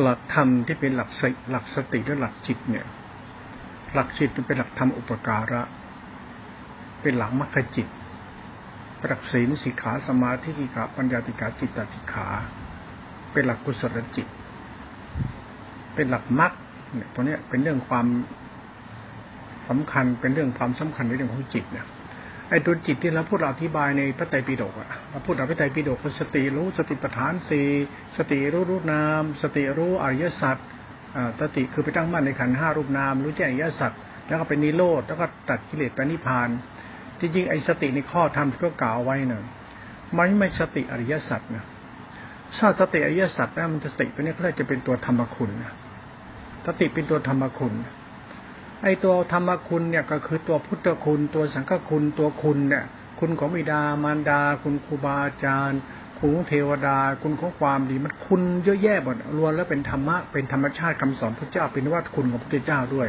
หลักธรรมที่เป็นหลักสหลักสติและหลักจิตเนี่ย หลักจิตเป็นหลักธรรมอุปการะ เป็นหลักมรรคจิตหลักศีลสิกขาสมาธิสิกขาปัญญาติกาจิตตติขา เป็นหลักกุศลจิต เป็นหลักมรรคเนี่ยตัวเนี้ยเป็นเรื่องความสำคัญเป็นเรื่องความสำคัญในเรื่องของจิตเนี่ย ไอ้ตัวจิตที่เราพูดอธิบายในพระไตรปิฎกอะเราพูดอภิไตรปิฎกคือสติรู้สติปัฏฐานสี่สติรู้รู้นาม สติรู้อริยสัจสติคือไปตั้งมั่นในขันห้ารูปนาม รู้แจ้งอริยสัจแล้วก็เป็นนิโรธแล้วก็ตัดกิเลสไปนิพพานจริงๆไอ้สติในข้อธรรมก็กล่าวไว้นะมันไม่สติอริยสัจนะถ้าสติอริยสัจนะมันจะสติตัวนี้ก็จะเป็นตัวธรรมคุณนะสติเป็นตัวธรรมคุณ ไอตัวธรรมคุณเนี่ยก็คือตัวพุทธคุณ ตัวสังฆคุณตัวคุณเนี่ยคุณของบิดามารดา คุณครูบาอาจารย์คุณของเทวดา คุณของความดีมันคุณเยอะแยะหมดรวมแล้วเป็นธรรมะเป็นธรรมชาติคำสอนพระเจ้าเป็นว่าคุณของพระเจ้าด้วย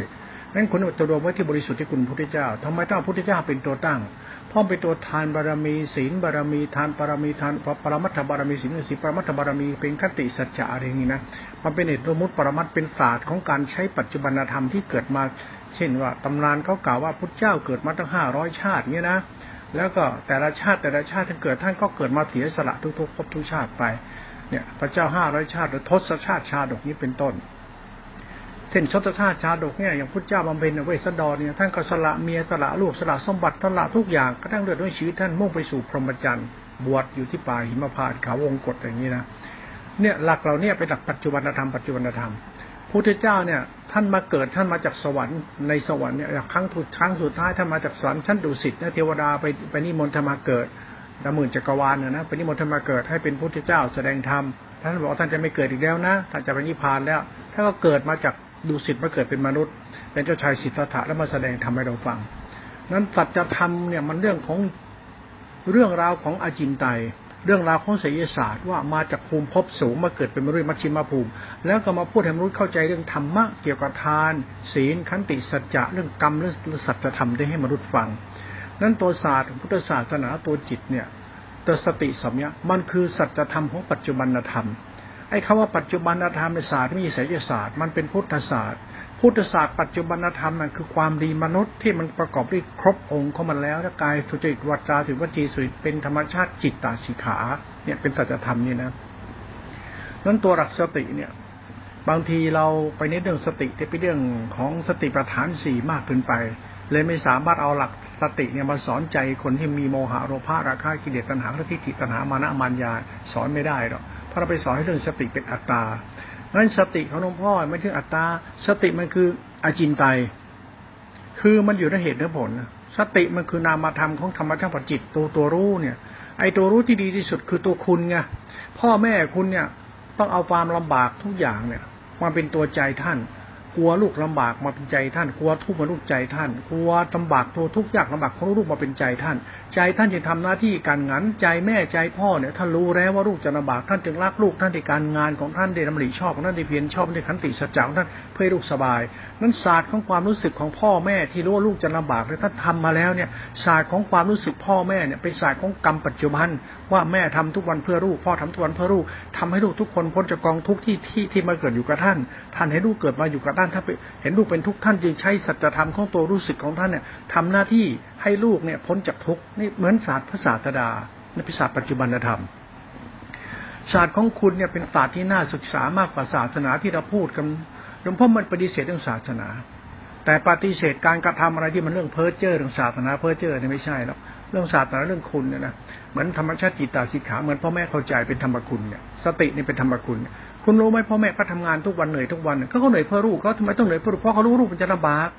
นั้นคุณจะรวมไว้ที่บริสุทธิ์ที่คุณพุทธเจ้าทำไมต้องพระพุทธเจ้าเป็นตัวตั้ง เพราะเป็นตัวทานบารมีศีลบารมีทานบารมีทานปรมัตถบารมีศีลศีลปรมัตถบารมีเป็นคติสัจจะอะไรอย่างนี้นะ มันเป็นเหตุสมมติปรมัตเป็นศาสตร์ของการใช้ปัจจุบันธรรมที่เกิดมา เช่นว่าตำนานเขากล่าวว่าพุทธเจ้าเกิดมาตั้งห้าร้อยชาติเนี้ยนะแล้วก็แต่ละชาติแต่ละชาติท่านเกิดท่านก็เกิดมาเสียสละทุกๆภพทุกชาติไป เนี่ย พระเจ้าห้าร้อยชาติหรือทศชาติชาดกนี้เป็นต้น เช่นชศชาติชาดกเนี่ยอย่างพุทธเจ้าบำเพ็ญเวสดรเนี่ยท่านก็สละเมียสละลูกสละสมบัติสละทุกอย่างก็ตั้งเลือดด้วยชีวิตท่านมุ่งไปสู่พรหมจรรย์บวชอยู่ที่ป่าหิมพานต์เขาวงกฏอย่างนี้นะเนี่ยหลักเราเนี่ยเป็นหลักปัจจุบันธรรมปัจจุบันธรรมพุทธเจ้าเนี่ยท่านมาเกิดท่านมาจากสวรรค์ในสวรรค์เนี่ยครั้งทุดครั้งสุดท้ายท่านมาจากสวรรค์ชั้นดุสิตนะเทวดาไปไปนิมนต์ธรรมาเกิดดหมื่นจักรวาลนนะไปนิมนต์ธรรมาเกิดให้เป็นพุทธเจ้าแสดงธรรมท่านบอกท่านจะไม่เกิดอีกแล้วนะท่านจะไปนิพพานแล้วท่านก็เกิดมาจาก ดุสิตมาเกิดเป็นมนุษย์ เป็นเจ้าชายสิทธัตถะแล้วมาแสดงธรรมให้เราฟัง นั้นสัจธรรมเนี่ยมันเรื่องของเรื่องราวของอาจินไตเรื่องราวของศิลศาสตร์ว่ามาจากภูมิภพสูงมาเกิดเป็นมนุษย์มัชชิมาภูมิ แล้วก็มาพูดให้มนุษย์เข้าใจเรื่องธรรมะเกี่ยวกับทาน ศีลขันติสัจจะเรื่องกรรมเรื่องสัจธรรมได้ให้มนุษย์ฟัง นั้นตัวศาสตร์พุทธศาสนาตัวจิตเนี่ยตัวสติสัมยามันคือสัจธรรมของปัจจุบันธรรม ไอ้คาว่าปัจจุบันธรรมในศาสตร์ไม่ใช่ศิลศาสตร์ มันเป็นพุทธศาสตร์ พุทธศาสตร์ปัจจุบันธรรมนั่นคือความดีมนุษย์ที่มันประกอบด้วยครบองค์เของมันแล้วกายสุจิตวัจาถึงวจีสุริเป็นธรรมชาติจิตตาสิขา เนี่ยเป็นสัจธรรมนี่นะนั้นตัวหลักสติเนี่ย บางทีเราไปในเรื่องสติที่เป็นเรื่องของสติปัฏฐานสี่มากเกินไป เลยไม่สามารถเอาหลักสติเนี่ยมาสอนใจคนที่มีโมหะโลภะราคะกิเลสตัณหาและทิฏฐิตัณหามานะมัญญาสอนไม่ได้หรอก พระเราไปสอนให้เรื่องสติเป็นอัตตางั้นสติของหลวงพ่อไม่ใช่อัตตา สติมันคืออาจินไตคือมันอยู่ในเหตุและผล สติมันคือนามธรรมของธรรมชาติจิตตัวตัวรู้เนี่ย ไอตัวรู้ที่ดีที่สุดคือตัวคุณไงพ่อแม่คุณเนี่ยต้องเอาความลำบากทุกอย่างเนี่ยมาเป็นตัวใจท่าน กลัวลูกลำบากมาเป็นใจท่าน กลัวทุกข์มาลูกใจท่าน กลัวลำบากตัวทุกข์ยากลำบากของลูกมาเป็นใจท่าน ใจท่านจะทำหน้าที่การงานใจแม่ใจพ่อเนี่ยท่านรู้แล้วว่าลูกจะลำบากท่านจึงรักลูกท่านในการงานของท่านได้ดำริชอบของท่านได้เพียรชอบได้ขันติสัจจะของท่านเพื่อลูกสบาย นั้นศาสตร์ของความรู้สึกของพ่อแม่ที่รู้ว่าลูกจะลำบากเนี่ยท่านทำมาแล้วเนี่ยศาสตร์ของความรู้สึกพ่อแม่เนี่ยเป็นศาสตร์ของกรรมปัจจุบัน ว่าแม่ทำทุกวันเพื่อลูกพ่อทำทุกวันเพื่อลูกทำให้ลูกทุกคนพ้นจากกองทุกที่ที่ที่มาเกิดอยู่กับท่านท่านให้ลูกเกิดมาอยู่กับท่านถ้าเห็นลูกเป็นทุกข์ท่านจึงใช้สัจธรรมของตัวรู้สึกของท่านเนี่ยทำหน้าที่ให้ลูกเนี่ยพ้นจากทุกข์นี่เหมือนศาสตร์พระศาสดาในพิศาสตร์ปัจจุบันธรรมศาสตร์ของคุณเนี่ยเป็นศาสตร์ที่น่าศึกษามากกว่าศาสนาที่เราพูดกันหลวงพ่อมันปฏิเสธเรื่องศาสนา แต่ปฏิเสธการกระทำอะไรที่มันเรื่องเพ้อเจ้อเรื่องศาสนาเพ้อเจ้อเนี่ยไม่ใช่แล้วเรื่องศาสนาเรื่องคุณเนี่ยนะเหมือนธรรมชาติจิตตาสิกขาเหมือนพ่อแม่เข้าใจเป็นธรรมคุณเนี่ยสตินี่เป็นธรรมคุณ คุณรู้ไหมพ่อแม่ก็ทำงานทุกวันเหนื่อยทุกวันเขาเหนื่อยเพื่อลูกเขาทำไมต้องเหนื่อยเพื่อลูกเพราะเขารู้ลูกมันจะลำบาก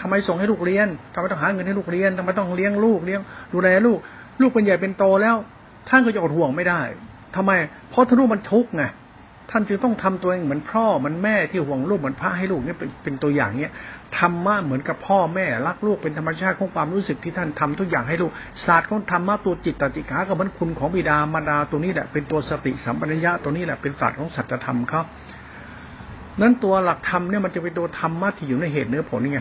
ทำไมส่งให้ลูกเรียนทำไมต้องหาเงินให้ลูกเรียนทำไมต้องเลี้ยงลูกเลี้ยงดูแลลูก ลูกเป็นใหญ่เป็นโตแล้ว ท่านก็จะอดห่วงไม่ได้ทำไม เพราะท่านรู้มันทุกข์ไง ท่านจึงต้องทำตัวเองเหมือนพ่อเหมือนแม่ที่ห่วงลูกเหมือนพระให้ลูกเนี่ยเป็นเป็นตัวอย่างเนี้ยธรรมะเหมือนกับพ่อแม่รักลูกเป็นธรรมชาติของความรู้สึกที่ท่านทำทุกอย่างให้ลูกศาสตร์ของธรรมะตัวจิตตติขากับมันคุณของบิดามารดาตัวนี้แหละเป็นตัวสติสัมปัญญะตัวนี้แหละเป็นศาสตร์ของสัจธรรมเขานั้นตัวหลักธรรมเนี่ยมันจะเป็นตัวธรรมะที่อยู่ในเหตุเนื้อผลไง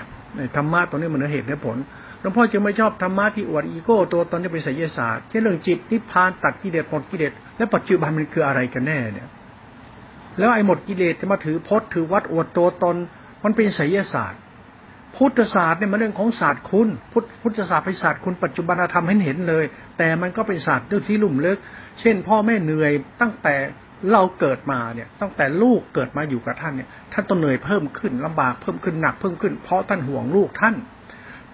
ธรรมะตัวนี้มันเนื้อเหตุเนื้อผลหลวงพ่อจึงไม่ชอบธรรมะที่อวดอีโก้ตัวตนที่เป็นไสยศาสตร์เช่เรื่องจิตนิพพานตัดกิเลสหมดกิเลสและปัจจุบันมันคืออะไรกันแน่เนี่ย แล้วไอ้หมดกิเลสจะมาถือพจน์ถือวัดอวดตัวตน มันเป็นไสยศาสตร์ พุทธศาสตร์เนี่ยมันเรื่องของศาสตร์คุณ พุทธพุทธศาสตร์เป็นศาสตร์คุณปัจจุบันธรรมให้เห็นเลย แต่มันก็เป็นศาสตร์เรื่องที่ลุ่มลึก เช่น พ่อแม่เหนื่อยตั้งแต่เราเกิดมาเนี่ย ตั้งแต่ลูกเกิดมาอยู่กับท่านเนี่ย ท่านต้องเหนื่อยเพิ่มขึ้นลำบากเพิ่มขึ้นหนักเพิ่มขึ้น เพราะท่านห่วงลูกท่าน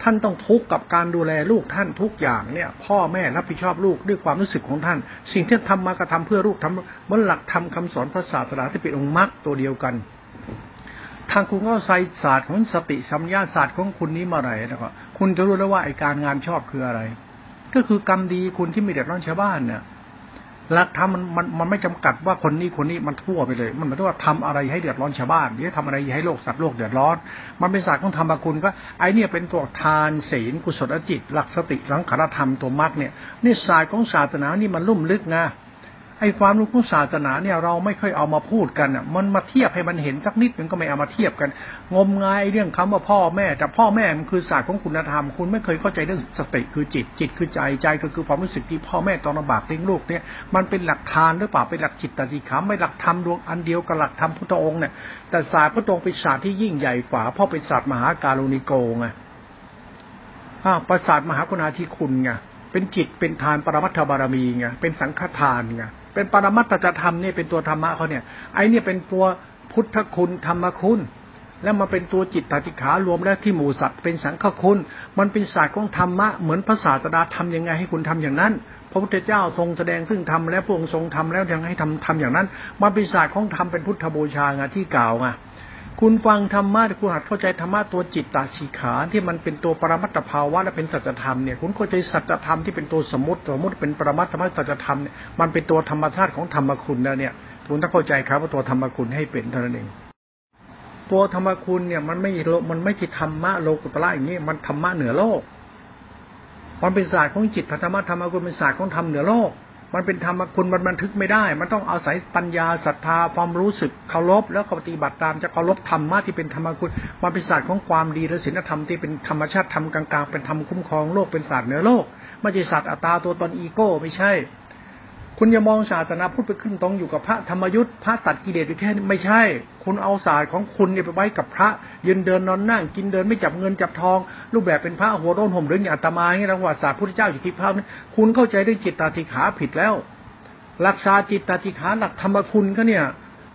ท่านต้องทุกข์กับการดูแลลูกท่านทุกอย่างเนี่ย พ่อแม่รับผิดชอบลูกด้วยความรู้สึกของท่าน สิ่งที่ทำมากระทำเพื่อลูกทำมันหลักธรรมคาสอนพระศาสนาที่เป็นองค์มรรคตัวเดียวกัน ทางคุณก็ใส่ศาสตร์ของสติสัมยาศาสตร์ของคุณนี้มาไหนนะครับคุณจะรู้แล้วว่าไอการงานชอบคืออะไร ก็คือกรรมดีคุณที่ม่เดือดร้อนชาวบ้านเนี่ย หลักธรรมมันมันมันไม่จำกัดว่าคนนี้คนนี้มันทั่วไปเลย มันหมายถึงว่าทำอะไรให้เดือดร้อนชาวบ้านหรือทำอะไรให้โลกสัตว์โลกเดือดร้อน มันเป็นศาสตร์ของธรรมคุณก็ไอเนี่ยเป็นตัวทานศีลกุศลจิต หลักสติสังขารธรรมตัวมรรคเนี่ยนี่ศาสตร์ของศาสนานี่มันลุ่มลึกนะ ไอ้ความรู้ของศาสนาเนี่ยเราไม่ค่อยเอามาพูดกันอะ มันมาเทียบให้มันเห็นสักนิดมันก็ไม่เอามาเทียบกัน งมงายเรื่องคำว่าพ่อแม่ แต่พ่อแม่มันคือศาสตร์ของคุณธรรม คุณไม่เคยเข้าใจเรื่องสติคือจิต จิตคือใจใจก็คือความรู้สึกที่พ่อแม่ตอนลำบากเลี้ยงลูกเนี่ยมันเป็นหลักทานหรือเปล่าเป็นหลักจิตตติขามไม่หลักธรรมดวงอันเดียวกับหลักธรรมพุทธองค์เนี่ยแต่ศาสตร์พุทธองค์เป็นศาสตร์ที่ยิ่งใหญ่กว่าเพราะเป็นศาสตร์มหาการุณิโกไงอ้าประสาทมหาคุณาธิคุณไงเป็นจิตเป็นทานปรมัตถบารมีไงเป็นสังฆทานไง เป็นปรมัตถธรรมนี่เป็นตัวธรรมะเขาเนี่ย ไอเนี่ยเป็นตัวพุทธคุณธรรมคุณ แล้วมาเป็นตัวจิตตติขารวมแล้วที่หมู่สัตว์เป็นสังฆคุณ มันเป็นศาสตร์ของธรรมะเหมือนภาษาตดาทำยังไงให้คุณทำอย่างนั้นพระพุทธเจ้าทรงแสดงซึ่งทำแล้วพระองค์ทรงทำแล้วยังให้ทำทำอย่างนั้น มันเป็นศาสตร์ของธรรมเป็นพุทธบูชาไงที่กล่าวไง คุณฟังธรรมะคุณหัดเข้าใจธรรมะตัวจิตตาสีขาที่มันเป็นตัวปรมัตถภาวะและเป็นสัจธรรมเนี่ยคุณเข้าใจสัจธรรมที่เป็นตัวสมมติสมมติเป็นปรมัตถสัจธรรมเนี่ยมันเป็นตัวธรรมชาติของธรรมคุณนะเนี่ยคุณต้องเข้าใจครับว่าตัวธรรมคุณให้เป็นเท่านั้นเองตัวธรรมคุณเนี่ยมันไม่มันไม่ใช่ธรรมะโลกุตละอย่างนี้มันธรรมะเหนือโลก มันเป็นศาสตร์ของจิตธรรมะธรรมคุณเป็นศาสตร์ของธรรมเหนือโลก มันเป็นธรรมคุณมันบันทึกไม่ได้ มันต้องอาศัยปัญญาศรัทธาความรู้สึกเคารพแล้วปฏิบัติตามจะเคารพธรรมะที่เป็นธรรมคุณมันเป็นศาสตร์ของความดีและศีลธรรมที่เป็นธรรมชาติธรรมกลางๆเป็นธรรมคุ้มครองโลกเป็นศาสตร์เหนือโลกไม่ใช่ศาสตร์อัตตาตัวตนอีโก้ไม่ใช่ คุณอย่ามองศาสนาพุทธไปขึ้นตรงอยู่กับพระธรรมยุทธ์พระตัดกิเลสอยู่แค่นี้ไม่ใช่ คุณเอาศาสตร์ของคุณเนี่ยไปไว้กับพระ ยืนเดินนอนนั่ง กินเดินไม่จับเงินจับทอง รูปแบบเป็นพระหัวโดนห่มหรืออย่างอาตมาอย่างนี้เราว่าศาสตร์พุทธเจ้าอยู่ที่พระนั้นคุณเข้าใจด้วยจิตตาธิขาผิดแล้วรักษาจิตตติขาหลักธรรมคุณก็เนี่ย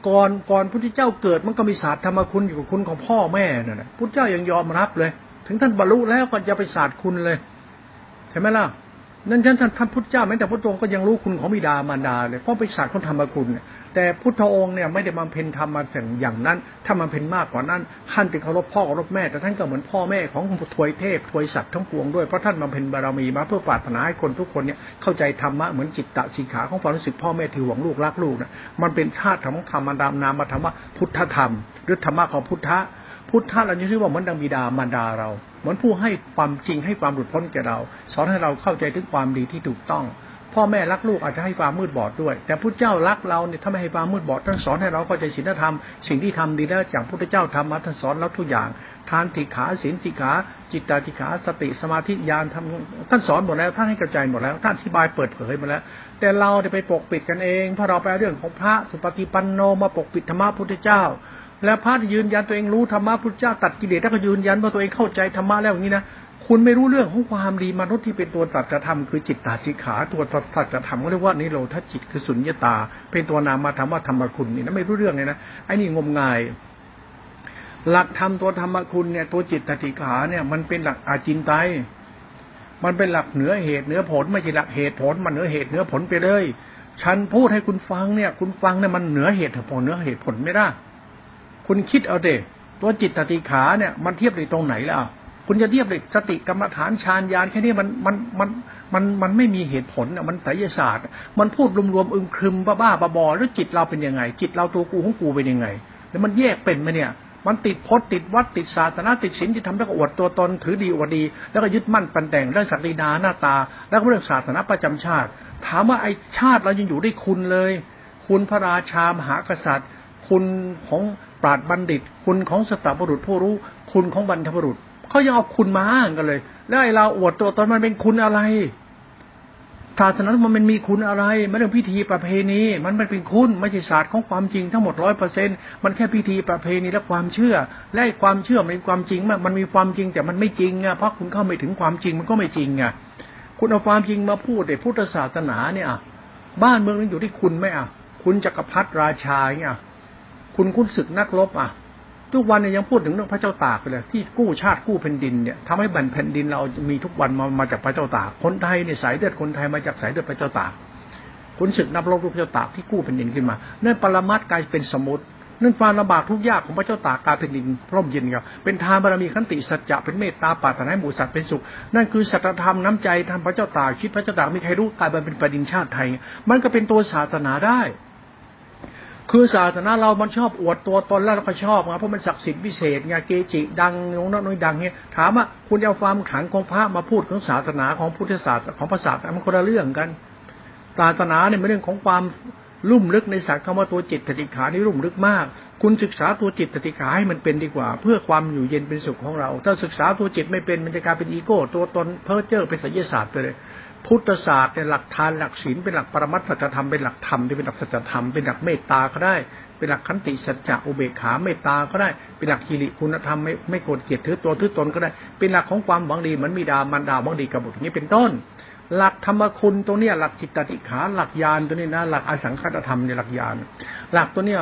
ก่อนก่อนพุทธเจ้าเกิดมันก็มีศาสตร์ธรรมคุณอยู่กับคุณของพ่อแม่นั่นแหละพุทธเจ้ายังยอมรับเลย ถึงท่านบรรลุแล้วก็จะไปศาสตร์คุณเลยเห็นไหมล่ะ นั่นท่านท่านพุทธเจ้าแม้แต่พระองค์ก็ยังรู้คุณของบิดามารดาเลยเพราะไปศาสตร์ของธรรมคุณ แต่พุทธองค์เนี่ยไม่ได้มาเพ็ญธรรมมาแต่งอย่างนั้น ถ้ามันเพ็ญมากกว่านั้นท่านจึงเคารพพ่อเคารพแม่ แต่ท่านก็เหมือนพ่อแม่ของทวยเทพทวยสัตว์ทั้งปวงด้วยเพราะท่านมาเพ็ญบารมีมาเพื่อปรารถนาให้คนทุกคนเนี่ยเข้าใจธรรมะเหมือนจิตตะสีขาของความรู้สึกพ่อแม่ถือหวงลูกรักลูกนะมันเป็นธาตุของธรรมดามนามธรรมะพุทธธรรมหรือธรรมะของพุทธะ พุทธะเราจะชื่อว่าเหมือนดังบิดามารดาเรา เหมือนผู้ให้ความจริงให้ความหลุดพ้นแก่เรา สอนให้เราเข้าใจถึงความดีที่ถูกต้อง พ่อแม่รักลูกอาจจะให้ความมืดบอดด้วย แต่พุทธเจ้ารักเราเนี่ยถ้าไม่ให้ความมืดบอดท่านสอนให้เราเข้าใจศีลธรรม สิ่งที่ทำดีแล้วจากพุทธเจ้าทำมาท่านสอนเราทุกอย่าง ทานติขาศีลสิขา จิตตาติขาสติสมาธิญาณทำท่านสอนหมดแล้วท่านให้กระจายหมดแล้วท่านอธิบายเปิดเผยหมดแล้ว แต่เราจะไปปกปิดกันเองเพราะเราไปเรื่องของพระสุปฏิปันโนมาปกปิดธรรมะพุทธเจ้า แล้วพระที่ยืนยันตัวเองรู้ธรรมะพุทธเจ้าตัดกิเลสแล้วก็ยืนยันว่าตัวเองเข้าใจธรรมะแล้วอย่างนี้นะคุณไม่รู้เรื่องของความดีมนุษย์ที่เป็นตัวตัดธรรมคือจิตตาสิขาตัวตัดธรรมก็เรียกว่านิโรธจิตคือสุญญตา เป็นตัวนามธรรมว่าธรรมคุณนี่นะไม่รู้เรื่องเลยนะไอ้นี่งมงาย หลักธรรมตัวธรรมคุณเนี่ยตัวจิตตติขาเนี่ยมันเป็นหลักอาจินไตมันเป็นหลักเหนือเหตุเหนือผลไม่ใช่หลักเหตุผลมันเหนือเหตุเหนือผลไปเลย ฉันพูดให้คุณฟังเนี่ย คุณฟังเนี่ยมันเหนือเหตุผลเหนือเหตุผลไม่ได้ คุณคิดเอาเด็ตัวจิตตติขาเนี่ยมันเทียบในตรงไหนล่ะคุณจะเทียบเลยสติกรรมฐานฌานญาณแค่นี้มันมันมันมันมันไม่มีเหตุผลมันไสยศาสตร์ มันพูดรวมๆอึมครึมบ้าๆบอๆแล้วจิตเราเป็นยังไง จิตเราตัวกูของกูเป็นยังไง แล้วมันแยกเป็นไหมเนี่ย มันติดพจน์ติดวัดติดศาสนาติดศีลที่ทำแล้วก็อวดตัวตนถือดีอวดดี แล้วก็ยึดมั่นปันแต่งเรื่องศักดินาหน้าตา แล้วก็เรื่องศาสนาประจำชาติ ถามว่าไอชาติเรายังอยู่ได้คุณเลย คุณพระราชามหากษัตริย์ คุณของ ปราดบัณฑิต คุณของสตบุรุษผู้รู้ คุณของบรรพบุรุษเขายังเอาคุณมาอ้างกันเลย แล้วไอ้เราอวดตัวตนมันเป็นคุณอะไรศาสนามันมันมีคุณอะไรมันเรื่องพิธีประเพณี มันมันเป็นคุณไม่ใช่ศาสตร์ของความจริงทั้งหมดร้อยเปอร์เซ็นมันแค่พิธีประเพณีและความเชื่อ และความเชื่อมันมีความจริงมันมันมีความจริงแต่มันไม่จริงอะเพราะคุณเข้าไม่ถึงความจริงมันก็ไม่จริงอะคุณเอาความจริงมาพูดแต่พุทธศาสนาเนี่ยบ้านเมืองนั้นอยู่ที่คุณไหมอะ คุณจักรพรรดิราชาเนี่ย คุณคุณศึกนักรบอะ ทุกวันเนี่ยยังพูดถึงเรื่องพระเจ้าตากเลยที่กู้ชาติกู้แผ่นดินเนี่ยทำให้บันแผ่นดินเรามีทุกวันมามาจากพระเจ้าตากคนไทยเนี่ยสายเลือดคนไทยมาจากสายเลือดพระเจ้าตากคุณศึกนับรบพระเจ้าตากที่กู้แผ่นดินขึ้นมานั่นปรมัตกลายเป็นสมุตินั่นความลำบากทุกยากของพระเจ้าตากกลายเป็นดินร่มเย็นครับเป็นทานบารมีขันติสัจจะเป็นเมตตาปาถนาให้หมู่สัตว์เป็นสุข นั่นคือสัจธรรมน้ำใจทำพระเจ้าตากคิดพระเจ้าตากมีใครรู้กลายเป็นประดินชาติไทย มันก็เป็นตัวศาสนาได้ คือศาสนาเรามันชอบอวดตัวตนแล้วเราก็ชอบไงเพราะมันศักดิ์สิทธิ์พิเศษไงเกจิ ดังนงนั้นน้อยดังเนี่ยถามว่าคุณเอาความขังของพระมาพูดของศาสนาของพุทธศาสนาของพระศาสนามันคนละเรื่องกัน ศาสนาเนี่ยเป็นเรื่องของความลุ่มลึกในศาสตร์คำว่าตัวจิตตติขานี่ลุ่มลึกมาก คุณศึกษาตัวจิตตติขาให้มันเป็นดีกว่า เพื่อความอยู่เย็นเป็นสุขของเรา ถ้าศึกษาตัวจิตไม่เป็นมันจะกลายเป็นอีโก้ ตัวตนเพ้อเจ้อเป็นศิลศาสตร์ไปเลย พุทธศาสตร์เป็นหลักทานหลักศีลเป็นหลักปรมัตถธรรมเป็นหลักธรรมที่เป็นหลักสัจธรรมเป็นหลักเมตตาก็ได้ เป็นหลักขันติสัจจะอุเบกขาเมตตาก็ได้ เป็นหลักกิริคุณธรรมไม่ไม่โกรธเกลียดถือตัวถือตนก็ได้ เป็นหลักของความหวังดีเหมือนมีดามันดาหวังดีกับบุตรนี้เป็นต้น หลักธรรมคุณตัวเนี้ยหลักจิตติขาหลักญาณตัวนี้นะหลักอสังขตธรรมในหลักญาณหลักตัวเนี้ย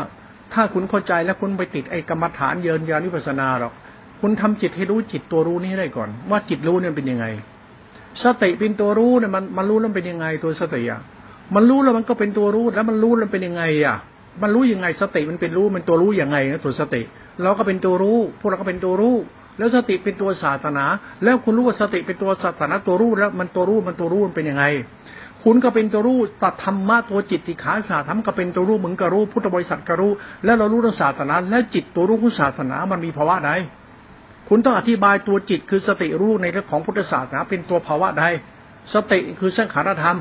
ถ้าคุณเข้าใจแล้วคุณไปติดไอ้กรรมฐานเยินญาณวิปัสสนาหรอกคุณทำจิตให้รู้จิตตัวรู้นี้ให้ได้ก่อน ว่าจิตรู้เนี่ยเป็นยังไง สติเป็นตัวรู้เนี่ยมันมันรู้แล้วเป็นยังไงตัวสติอะมันรู้แล้วมันก็เป็นตัวรู้แล้วมันรู้แล้วเป็นยังไงอะ มันรู้ยังไงสติมันเป็นรู้มันตัวรู้ยังไงนะตัวสติ เราก็เป็นตัวรู้ พวกเราก็เป็นตัวรู้ แล้วสติเป็นตัวศาสนา แล้วคุณรู้ว่าสติเป็นตัวศาสนาตัวรู้แล้วมันตัวรู้มันตัวรู้มันเป็นยังไง คุณก็เป็นตัวรู้ตัดธรรมะตัวจิตติขาศาสตร์ทำก็เป็นตัวรู้เหมือนกับรู้พุทธบริษัทก็รู้ แล้วเรารู้เรื่องศาสนา แล้วจิตตัวรู้ของศาสนามันมีภาวะใด คุณต้องอธิบายตัวจิตคือสติรู้ในเรื่องของพุทธศาสนาเป็นตัวภาวะใด สติคือสังขารธรรม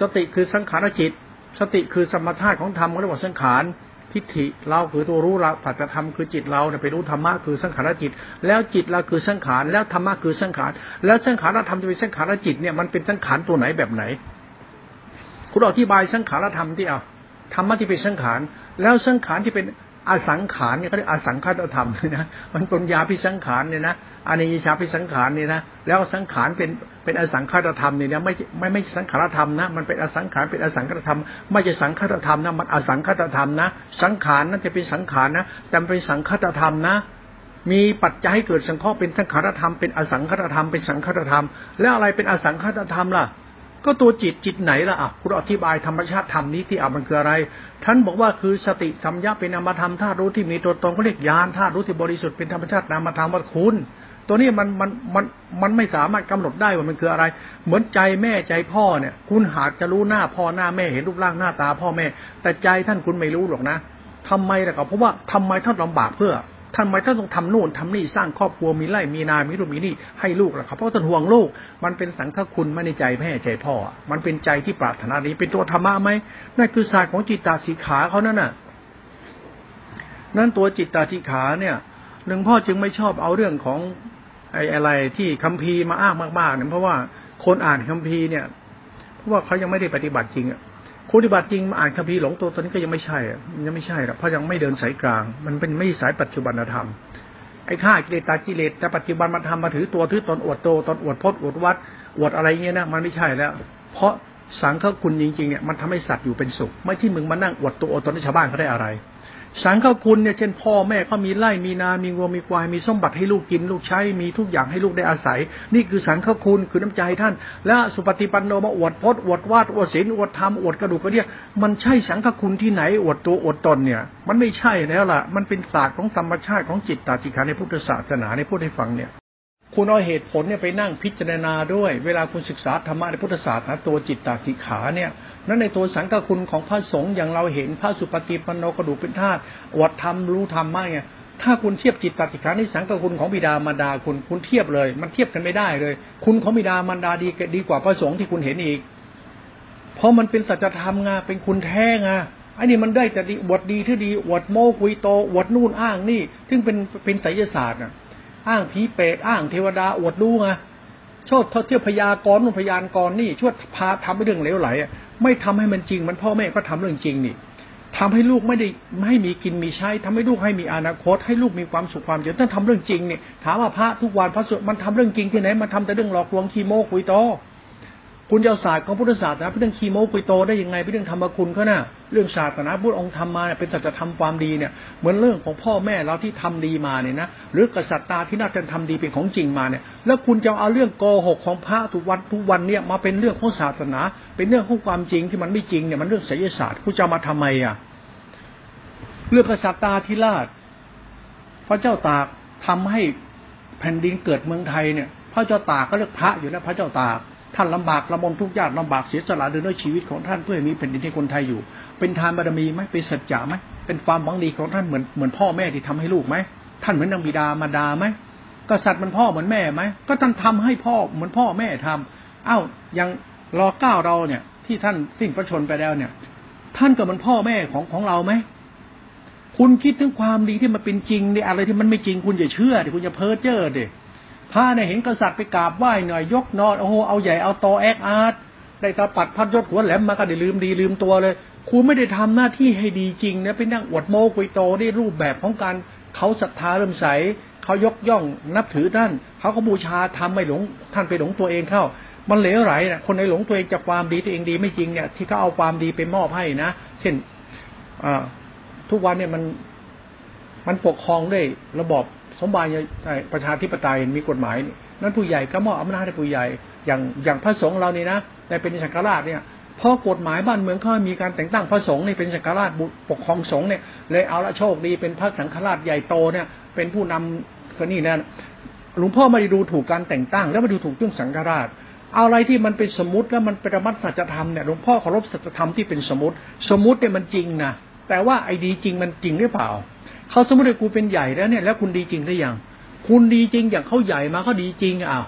สติคือสังขารจิต สติคือสมถะของธรรมเรียกว่าสังขารทิฏฐิเราคือตัวรู้เราปัจจธรรมคือจิตเราเนี่ยไปรู้ธรรมะคือสังขารจิต แล้วจิตเราคือสังขารแล้วธรรมะคือสังขารแล้วสังขารธรรมจะเป็นสังขารจิตเนี่ยมันเป็นสังขารตัวไหนแบบไหน คุณอธิบายสังขารธรรมที่เอาธรรมะที่เป็นสังขารแล้วสังขารที่เป็น อสังขารเนี่ยเขาเรียกอสังขารธรรมนะมันป็นยาพิสังขารเนี่ยนะอนิยชาพิสังขารเนี่ยนะแล้วสังขารเป็นเป็นอสังขารธรรมเนี่ยนะไม่ไม่ไม่สังขารธรรมนะมันเป็นอสังขารเป็นอสังขารธรรม ไม่ใช่สังขารธรรมนะมันอสังขารธรรมนะสังขารนั่นจะเป็นสังขารนะแต่เป็นสังขารธรรมนะมีปัจจัยให้เกิดสังเคราะห์เป็นสังขารธรรมเป็นอสังขารธรรมเป็นสังขารธรรม แล้วอะไรเป็นอสังขารธรรมล่ะ ก็ตัวจิตจิตไหนล่ะอะคุณอธิบายธรรมชาติธรรมนี้ที่อะมันคืออะไร ท่านบอกว่าคือสติสัมยาเป็นนามธรรมธาตุรู้ที่มีตัวตนก็เรียกญาณธาตุรู้ที่บริสุทธิ์เป็นธรรมชาตินามธรรมว่าคุณ ตัวนี้มันมันมันมันไม่สามารถกำหนดได้ว่ามันคืออะไร เหมือนใจแม่ใจพ่อเนี่ย คุณหากจะรู้หน้าพ่อหน้าแม่เห็นรูปร่างหน้าตาพ่อแม่ แต่ใจท่านคุณไม่รู้หรอกนะทำไมล่ะก็เพราะว่าทำไมท่านลำบากเพื่อ ท่านไมท่านต้องทำนู่นทำนี่สร้างครอบครัวมีไร่มีนามีลูมีนี่ให้ลูกแหละครับเพราะท่านห่วงลูก มันเป็นสังฆคุณไม่ในใจแม่ใจพ่อ มันเป็นใจที่ปรารถนานี้เป็นตัวธรรมะไหมนั่นคือศาสตร์ของจิตตาสีขาเขานั่นน่ะ นั่นตัวจิตตาสีขาเนี่ยหนึ่งพ่อจึงไม่ชอบเอาเรื่องของไอ้อะไรที่คัมภีร์มาอ้างมากๆเนี่ยเพราะว่าคนอ่านคัมภีร์เนี่ยเพราะว่าเขายังไม่ได้ปฏิบัติจริงอะ คุณปฏิบัติจริงมาอ่านคัมภีร์หลงตัวตอนนี้ก็ยังไม่ใช่อะยังไม่ใช่หรอกเพราะยังไม่เดินสายกลาง มันเป็นไม่สายปัจจุบันธรรมไอ้ข้ากิเลสตากิเลสแต่ปัจจุบันมาทำมาถือตัวถือตนอวดโตตนอวดพจน์อวดวัดอวดอะไรเงี้ยนะมันไม่ใช่แล้ว เพราะ สังฆคุณจริงๆเนี่ยมันทำให้สัตว์อยู่เป็นสุข ไม่ที่มึงมานั่งอวดตัวอวดตนให้ชาวบ้านเขาได้อะไร สังฆคุณเนี่ยเช่นพ่อแม่เขามีไร่มีนา มีวัวมีควายมีสมบัติให้ลูกกิน ลูกใช้มีทุกอย่างให้ลูกได้อาศัย นี่คือสังฆคุณคือน้ำใจท่าน และสุปฏิปันโนมาอวดพจน์อวดวาดอวดศีลอวดธรรมอวดกระดูกกระเดียมันใช่สังฆคุณที่ไหนอวดตัวอวดตนเนี่ย มันไม่ใช่แล้วล่ะ มันเป็นศาสตร์ของธรรมชาติของจิตตาจิขาในพุทธศาสนาในพูดให้ฟังเนี่ย คุณเอาเหตุผลเนี่ยไปนั่งพิจารณาด้วย เวลาคุณศึกษาธรรมะในพุทธศาสนาตัวจิตตาจิขาเนี่ยนั้นในตัวสังฆคุณของพระสงฆ์อย่างเราเห็นพระสุปฏิปันโนกระดูกเป็นธาตุวัดธรรมรู้ธรรมมากไงถ้าคุณเทียบจิตตติขาในสังฆคุณของบิดามารดาคุณคุณเทียบเลย มันเทียบกันไม่ได้เลย คุณของบิดามารดาดีดีกว่าพระสงฆ์ที่คุณเห็นอีก เพราะมันเป็นสัจธรรมไงเป็นคุณแท้ไงไอ้นี่มันได้แต่ดีวดดีที่ดีวดโมกุยโตวดนู่นอ้างนี่ ซึ่งเป็นเป็นไสยศาสตร์อะ อ้างผีเปรตอ้างเทวดาอวดรู้ไงชอบเที่ยวพยากรณ์นู่นพยานกรนี่ช่วยพาทำให้เรื่องเลวไหลไม่ทำให้มันจริง มันพ่อแม่ก็ทำเรื่องจริงนี่ทำให้ลูกไม่ได้ไม่ให้มีกินมีใช้ทำให้ลูกให้มีอนาคต ให้ลูกมีความสุขความเจริญท่านทำเรื่องจริงเนี่ยถามว่าพระทุกวันพระสวดมันทำเรื่องจริงที่ไหนมันทำแต่เรื่องหลอกลวงคีโมคุยโต คุณจะศาสตร์ของพุทธศาสนาเป็นเรื่องคีโมคุยโตได้ยังไงเป็นเรื่องธรรมคุณเขาน่ะเรื่องศาสนาพุทธองค์ทำมาเป็นสัจธรรมความดีเนี่ยเหมือนเรื่องของพ่อแม่เราที่ทำดีมาเนี่ยนะหรือกษัตริย์ตาที่น่าจะทำดีเป็นของจริงมาเนี่ย แล้วคุณจะเอาเรื่องโกหกของพระทุกวันทุกวันเนี่ยมาเป็นเรื่องของศาสนา เป็นเรื่องของความจริงที่มันไม่จริงเนี่ยมันเรื่องไสยศาสตร์คุณจะมาทำไมอะเรื่องกษัตริย์ตาธิราช พระเจ้าตากทำให้แผ่นดินเกิดเมืองไทยเนี่ย พระเจ้าตากก็เรียกพระอยู่แล้วพระเจ้าตาก ท่านลำบากลำบนทุกยากลำบากเสียสละด้วยชีวิตของท่านเพื่อมีแผ่นดินให้คนไทยอยู่ เป็นทานบารมีไหมเป็นสัจจะไหมเป็นความหวังดีของท่านเหมือนเหมือนพ่อแม่ที่ทำให้ลูกไหมท่านเหมือนนางบิดามาดาไหมกษัตริย์มันพ่อเหมือนแม่ไหมก็ท่านทำให้พ่อเหมือนพ่อแม่ทำเอ้ายังรอเก้าเราเนี่ย ที่ท่านสิ้นพระชนไปแล้วเนี่ย ท่านก็เหมือนพ่อแม่ของของเราไหมคุณคิดถึงความดีที่มันเป็นจริงเนี่ยอะไรที่มันไม่จริงคุณอย่าเชื่อดิคุณอย่าเพ้อเจ้อดิ พระเนี่ยเห็นกษัตริย์ไปกราบไหว้หน่อยยกนอนโอ้โหเอาใหญ่เอาโตแอคอาร์ตได้ตาปัดพัดยศหัวแหลมมาก็ได้ลืมดีลืมตัวเลยคุณไม่ได้ทำหน้าที่ให้ดีจริงนะไปนั่งอวดโมกุยโตได้รูปแบบของการเขาศรัทธาเริ่มใสเขายกย่องนับถือท่านเขาก็บูชาทำไม่หลงท่านไปหลงตัวเองเข้า มันเหลวไหลนะคนในหลงตัวเองจากความดีตัวเองดีไม่จริงเนี่ยที่เขาเอาความดีไปมอบให้นะเช่นทุกวันเนี่ยมันมันปกครองด้วยระบอบ สมบัติประชาธิปไตยมีกฎหมาย นั้นผู้ใหญ่ก็มอบอำนาจให้ผู้ใหญ่ อย่างอย่างพระสงฆ์เรานี่นะแต่เป็นสังฆราชเนี่ยพอกฎหมายบ้านเมืองเขามีการแต่งตั้งพระสงฆ์นี่เป็นสังฆราชปกครองสงฆ์เนี่ยเลยเอาละโชคดีเป็นพระสังฆราชใหญ่โตเนี่ยเป็นผู้นำคนนี้นะหลวงพ่อไม่ได้ดูถูกการแต่งตั้ง แล้วมาดูถูกเรื่องสังฆราชเอาอะไรที่มันเป็นสมมติแล้วมันเป็นธรรมสัจธรรมเนี่ยหลวงพ่อเคารพสัจธรรมที่เป็นสมมติ สมมติเนี่ยมันจริงนะแต่ว่าไอ้ดีจริงมันจริงหรือเปล่า เขาสมมติกูเป็นใหญ่แล้วเนี่ย แล้วคุณดีจริงหรือยังคุณดีจริงอย่างเขาใหญ่มาเขาดีจริงอ้าว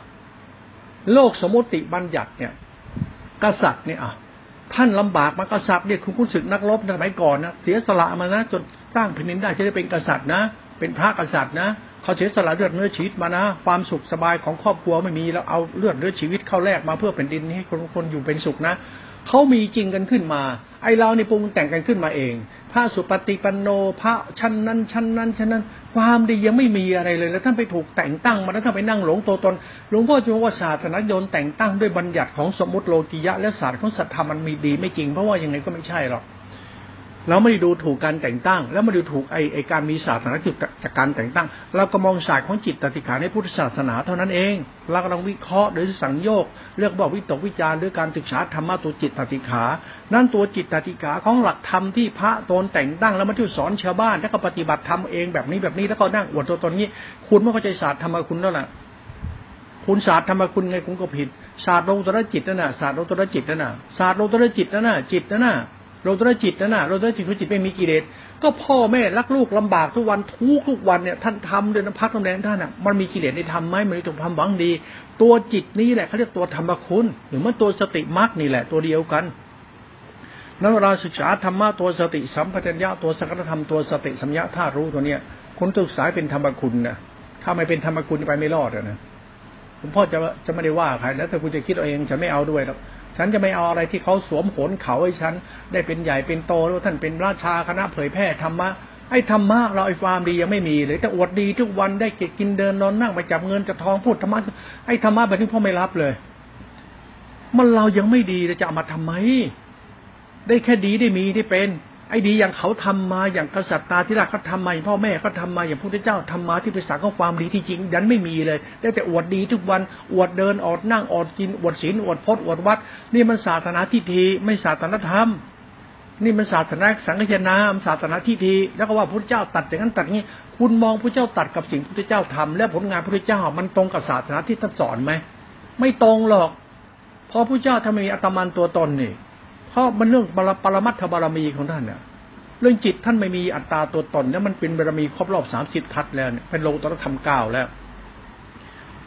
โลกสมมติบัญญัติเนี่ย กษัตริย์เนี่ยอ้าวท่านลำบากมากษัตริย์เนี่ยคุณคุณศึกนักรบในสมัยก่อนนะเสียสละมานะจนตั้งแผ่นดินได้จะได้เป็นกษัตริย์นะเป็นพระกษัตริย์นะเขาเสียสละเลือดเนื้อชีวิตมานะ ความสุขสบายของครอบครัวไม่มีแล้วเอาเลือดเนื้อชีวิตเข้าแลกมาเพื่อแผ่นดินให้คนคนอยู่เป็นสุขนะ เขามีจริงกันขึ้นมา ไอเราในปรุงแต่งกันขึ้นมาเอง พระสุปฏิปันโนพระชั้นนั้นชั้นนั้นชั้นนั้น ความดียังไม่มีอะไรเลย แล้วท่านไปถูกแต่งตั้งมาแล้วท่านไปนั่งหลงตัวตนหลวงพ่อจึงว่าศาสนาโยนแต่งตั้งด้วยบัญญัติของสมมติโลกิยะและศาสตร์ของศรัตธามันมีดีไม่จริงเพราะว่ายังไงก็ไม่ใช่หรอก เราไม่ได้ดูถูกการแต่งตั้ง แล้วไม่ได้ถูกไอไอการมีศาสนาจิตจากการแต่งตั้ง เราก็มองศาสตร์ของจิตตติขาในพุทธศาสนาเท่านั้นเองเรากำลังวิเคราะห์โดยสังโยกเรียกบอกวิตกวิจารหรือการศึกษาธรรมะตัวจิตตติขา นั่นตัวจิตตติขาของหลักธรรมที่พระตนแต่งตั้งแล้วมาที่สอนชาวบ้านแล้วก็ปฏิบัติทำเองแบบนี้แบบนี้แล้วก็นั่งอวดตัวตนนี้ คุณไม่เข้าใจศาสตร์ธรรมคุณแล้วล่ะคุณศาสตร์ธรรมคุณไงคุณก็ผิดศาสตร์โลตระจิตนั่นน่ะศาสตร์โลตระจิตนั่นน่ะศาสตร์โลตระจิตนั่นน่ะจิตนั่นน่ะ โลตระจิตนั่นน่ะโลตระจิตคือจิตไม่มีกิเลสก็พ่อแม่รักลูกลำบากทุกวันทุกทุกวันเนี่ยท่านทำเด้วยน้ำพักน้ำแรงท่านอะมันมีกิเลสในธรรมไหมมันมีตรงความหวังดี ตัวจิตนี้แหละเขาเรียกตัวธรรมคุณ หรือมันตัวสติมรรคนี่แหละ ตัวเดียวกันนั้นเวลาศึกษาธรรมะตัวสติสัมปชัญญะตัวสังฆธรรมตัวสติสัมยาธาตุรู้ตัวเนี้ยคุณศึกษาเป็นธรรมคุณนะถ้าไม่เป็นธรรมคุณไปไม่รอดนะคุณพ่อจะจะไม่ได้ว่าใครแล้วแต่คุณจะคิดเอาเองจะไม่เอาด้วยแล้ว ฉันจะไม่เอาอะไรที่เขาสวมโขนเขาให้ฉัน ได้เป็นใหญ่เป็นโตแล้วท่านเป็นราชาคณะเผยแพร่ธรรมะไอ้ธรรมะเราไอ้ความดียังไม่มีเลยแต่อวดดีทุกวันได้เก็บกินเดินนอนนั่งไปจับเงินจับทองพูดธรรมะไอ้ธรรมะแบบนี้พ่อไม่รับเลย มันเรายังไม่ดีจะเอามาทำไมได้แค่ดีได้มีได้เป็น ไอ้ดีอย่างเขาทำมาอย่างกษัตริย์ตาธิราชเขาทำมาอย่างพ่อแม่เขาทามาอย่างพระพุทธเจ้าทำมาที่ภาษาของความดีที่จริงยันไม่มีเลยได้แต่อวดดีทุกวันอวดเดินอดนั่งอดกินอวดศีลอวดพจน์อวดวัด นี่มันศาสนาทิฏฐิไม่ศาสนาธรรม นี่มันศาสนาสังฆนามศาสนาทิฏฐิแล้วก็ว่าพระเจ้าตัดอย่างนั้นตัดงี้ คุณมองพระเจ้าตัดกับสิ่งพระเจ้าทำและผลงานพระเจ้ามันตรงกับศาสนาที่ท่านสอนไหมไม่ตรงหรอกเพราะพระเจ้าทำไมมีอัตมันตัวตนนี่ ราะมันเรื่องปรมัตถบารมีของท่านเนี่ยเรื่องจิตท่านไม่มีอัตตาตัวตนเนี่ยมันเป็นบารมีครบรอบสามสิบทัศแล้วเนี่ยเป็นโลตรธรรมเก้าแล้ว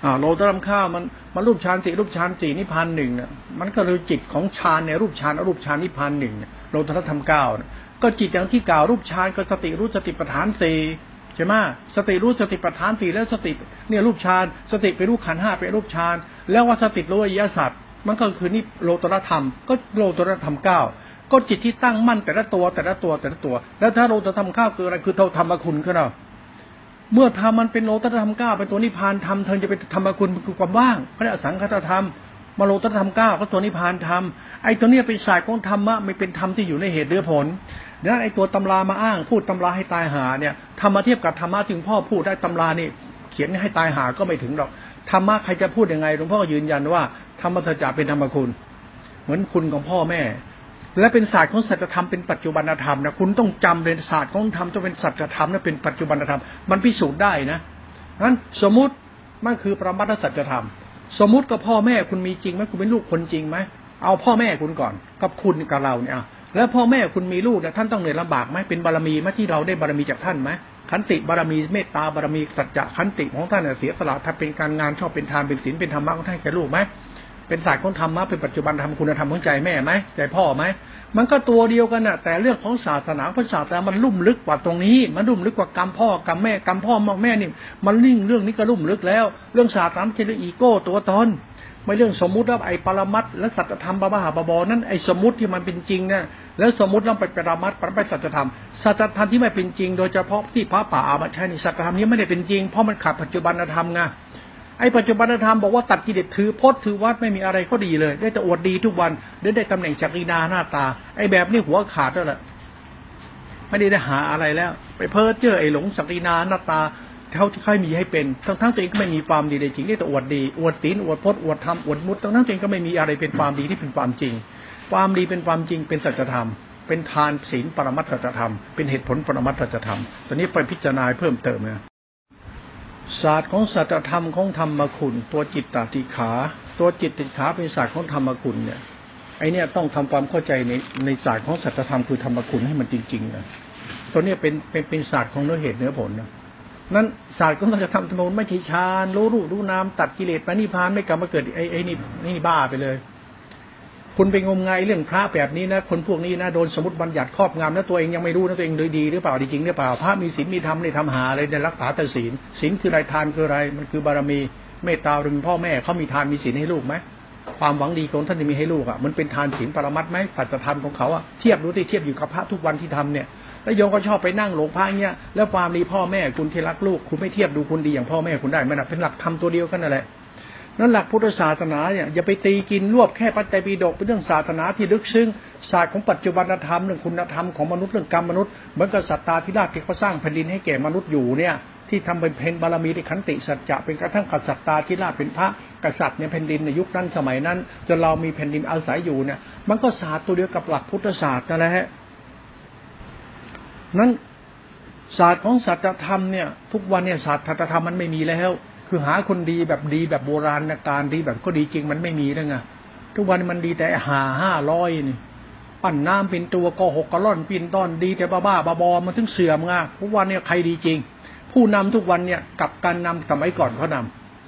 อ่าโลตรธรรมข้ามันมันรูปฌานสี่รูปฌานสี่นิพพานหนึ่งเนี่ยมันก็เลยจิตของฌานในรูปฌานอรูปฌานนิพพานหนึ่งโลตรธรรมเก้าก็จิตอย่างที่กล่าวรูปฌานก็สติรู้สติปัฏฐานสี่ใช่ไหมสติรู้สติปัฏฐานสี่แล้วสติเนี่ยรูปฌานสติไปรู้ขันห้าไปรูปฌานแล้วว่าถ้าติรู้อริยสัจ มันก็คือนี่โลตรธรรม ก็โลตรธรรมเก้าก็จิตที่ตั้งมั่นแต่ละตัวแต่ละตัวแต่ละตัว แล้วถ้าโลตรธรรมเก้าคืออะไรคือเท่าธรรมคุณก็เราเมื่อทำมันเป็นโลตรธรรมเก้าเป็นตัวนิพพานธรรมเธอจะเป็นธรรมคุณคือความว่างพระอสังคตธรรมมาโลตธรรมเก้าก็ตัวนิพพานธรรมไอ้ตัวเนี้ยเป็นสายของธรรมะไม่เป็นธรรมที่อยู่ในเหตุหรือผลดังนั้นไอ้ตัวตำรามาอ้างพูดตำราให้ตายหาเนี่ยทำมาเทียบกับธรรมะถึงพ่อพูดได้ตำรานี่เขียนให้ตายหาก็ไม่ถึงหรอกธรรมะใครจะพูดยังไงหลวงพ่อยืนยันว่า ธรรมะจะเป็นธรรมคุณ เหมือนคุณของพ่อแม่ และเป็นศาสตร์ของสัจธรรมเป็นปัจจุบันธรรมนะคุณต้องจำเลยศาสตร์ของธรรมจะเป็นสัจธรรมนะเป็นปัจจุบันธรรมมันพิสูจน์ได้นะนั้นสมมติมันคือประมัตสัจธรรม สมมติกับพ่อแม่คุณมีจริงไหมคุณเป็นลูกคนจริงไหมเอาพ่อแม่คุณก่อน กับคุณกับเราเนี่ยแล้วพ่อแม่คุณมีลูกเนี่ยท่านต้องเหนื่อยลำบากไหมเป็นบารมีไหมที่เราได้บารมีจากท่านไหมขันติบารมีเมตตาบารมีสัจจะขันติของท่านเสียสละถ้าเป็นการงานชอบเป็นทานเป็นศีลเป็นธรรมะของท่านแก่ลูกไหม เป็นศาสตร์ของธรรมะเป็นปัจจุบันทำคุณธรรมของใจแม่ไหมใจพ่อไหมมันก็ตัวเดียวกันน่ะ แต่เรื่องของศาสนาพระศาสนามันลุ่มลึกกว่าตรงนี้ มันลุ่มลึกกว่ากรรมพ่อกรรมแม่กรรมพ่อมองแม่นี่มันลิ่งเรื่องนี้ก็ลุ่มลึกแล้ว เรื่องศาสนาจะเรื่องอีโก้ตัวตนไม่เรื่องสมมุติว่าไอ้ปรมัตและสัจธรรมบาบาบาบอนั้นไอ้สมมติที่มันเป็นจริงเนี่ยแล้วสมมติต้องไปปรมัตปรไปสัจธรรมสัจธรรมที่ไม่เป็นจริง โดยเฉพาะที่พระป่าอาบัติใช้ในสัจธรรมนี้ไม่ได้เป็นจริงเพราะมันขาดปัจจุบันธรรมไง ไอ้ปัจจุบันธรรมบอกว่าตัดกิเลสถือพจน์ถือวัดไม่มีอะไรก็ดีเลย ได้แต่อวดดีทุกวันได้ได้ตำแหน่งจักรีนาหน้าตา ไอ้แบบนี้หัวขาดแล้วแหละไม่ได้ได้หาอะไรแล้ว ไปเพ้อเจ้อไอ้หลงสักรีนาหน้าตาเท่าที่ค่อยมีให้เป็น ทั้งทั้งตัวเองก็ไม่มีความดีในจริงได้แต่อวดดีอวดศีลอวดพจน์อวดธรรมอวดมุตทั้งทั้งตัวเองก็ไม่มีอะไรเป็นความดีที่เป็นความจริง ความดีเป็นความจริงเป็นสัจธรรม เป็นทานศีลปรมัตถธรรม เป็นเหตุผลปรมัตถธรรมตอนนี้ไปพิจารณาเพิ่มเติมนะ ศาสตร์ของสัจธรรมของธรรมคุณ ตัวจิตตติขา ตัวจิตติขาเป็นศาสตร์ของธรรมคุณเนี่ยไอเนี่ยต้องทำความเข้าใจในในศาสตร์ของสัจธรรมคือธรรมคุณให้มันจริงๆนะตัวเนี้เป็นเป็นเป็นศาสตร์ของเนื้อเหตุเนื้อผลนะนั้นศาสตร์ของเราจะทำธรรมไม่ใช่ฌานรู้รูรู้นามตัดกิเลสไปนิพพานไม่กลับมาเกิดไอไอนี่นี่บ้าไปเลย คุณไปงมงายเรื่องพระแบบนี้นะคนพวกนี้นะโดนสมมติบัญญัติครอบงำแล้วตัวเองยังไม่รู้นะตัวเองโดยดีหรือเปล่าดีจริงหรือเปล่าพระมีศีลมีธรรมในทำหาอะไรในรักษาแต่ศีลศีลคืออะไรทานคืออะไร มันคือบารมีเมตตาเป็นพ่อแม่เขามีทานมีศีลให้ลูกไหมความหวังดีของท่านจะมีให้ลูกอะมันเป็นทานศีลปรมัตไหมสัจธรรมของเขาอะเทียบดูที่เทียบอยู่กับพระทุกวันที่ทำเนี่ยแล้วโยมก็ชอบไปนั่งหลงพระเงี้ยแล้วความดีพ่อแม่คุณที่รักลูก คุณไม่เทียบดูคุณดีอย่างพ่อแม่คุณได้ไหมนะเป็นหลักทำตัวเดียวกันนั่นแหละ นั่นหลักพุทธศาสนาเนี่ยอย่าไปตีกินรวบแค่ปัจจัยปีดกเป็นเรื่องศาสนาที่ลึกซึ้งศาสตร์ของปัจจุบันธรรมเรื่องคุณธรรมของมนุษย์เรื่องกรรมมนุษย์เหมือนกับสัตตาธิราชที่เขาสร้างแผ่นดินให้แก่มนุษย์อยู่เนี่ยที่ทำเป็นเพนบารมีที่ขันติสัจจะเป็นกระทั่งกษัตริย์ตาธิราชเป็นพระกษัตริย์เนี่ยแผ่นดินในยุคนั้นสมัยนั้น จนเรามีแผ่นดินอาศัยอยู่เนี่ยมันก็ศาสตร์ตัวเดียวกับหลักพุทธศาสตร์นั่นแหละนั้นศาสตร์ของสัจธรรมเนี่ย ทุกวันเนี่ยศาสตร์ธรรมมันไม่มีแล้ว คือหาคนดีแบบดีแบบโบราณการดีแบบก็ดีจริงมันไม่มีแล้วไงทุกวันมันดีแต่หาห้าร้อยนี่ปั้นน้ำเป็นตัวก็หกกระล่อนปินต้อนดีแต่บ้าบ้าบาบอมันถึงเสื่อมไงทุกวันเนี่ยใครดีจริง ผู้นำทุกวันเนี่ยกับการนำสมัยก่อนเขาน